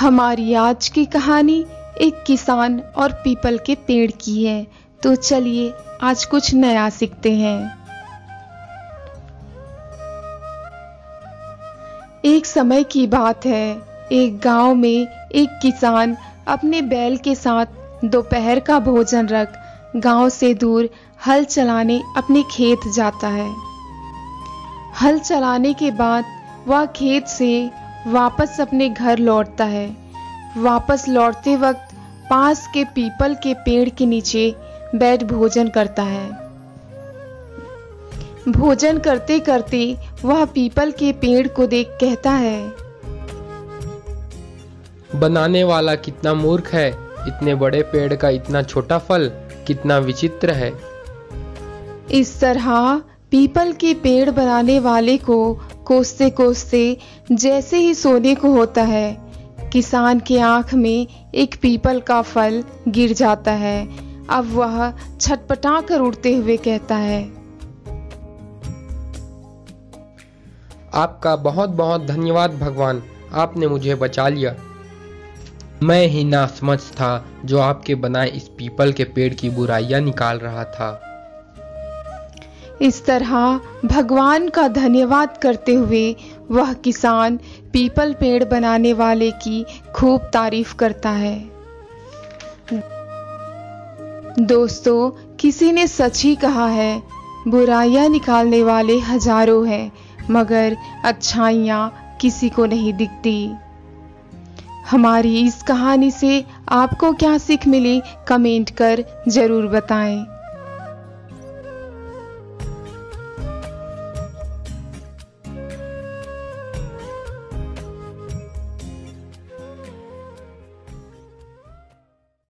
हमारी आज की कहानी एक किसान और पीपल के पेड़ की है। तो चलिए आज कुछ नया सीखते हैं। एक समय की बात है। एक गाँव में एक किसान अपने बैल के साथ दोपहर का भोजन रख गाँव से दूर हल चलाने अपने खेत जाता है। हल चलाने के बाद वह खेत से वापस अपने घर लौटता है। वापस लौटते वक्त पास के पीपल के पेड़ के नीचे बैठ भोजन करता है। भोजन करते करते वह पीपल के पेड़ को देख कहता है बनाने वाला कितना मूर्ख है इतने बड़े पेड़ का इतना छोटा फल कितना विचित्र है। इस तरह पीपल के पेड़ बनाने वाले को कोसते कोसते जैसे ही सोने को होता है, किसान के आँख में एक पीपल का फल गिर जाता है। अब वह छटपटा कर उड़ते हुए कहता है, आपका बहुत बहुत धन्यवाद भगवान, आपने मुझे बचा लिया। मैं ही ना समझ था जो आपके बनाए इस पीपल के पेड़ की बुराइयाँ निकाल रहा था। इस तरह भगवान का धन्यवाद करते हुए वह किसान पीपल पेड़ बनाने वाले की खूब तारीफ़ करता है। दोस्तों, किसी ने सच ही कहा है, बुराइयाँ निकालने वाले हज़ारों हैं, मगर अच्छाइयाँ किसी को नहीं दिखती। हमारी इस कहानी से आपको क्या सीख मिली, कमेंट कर ज़रूर बताएँ।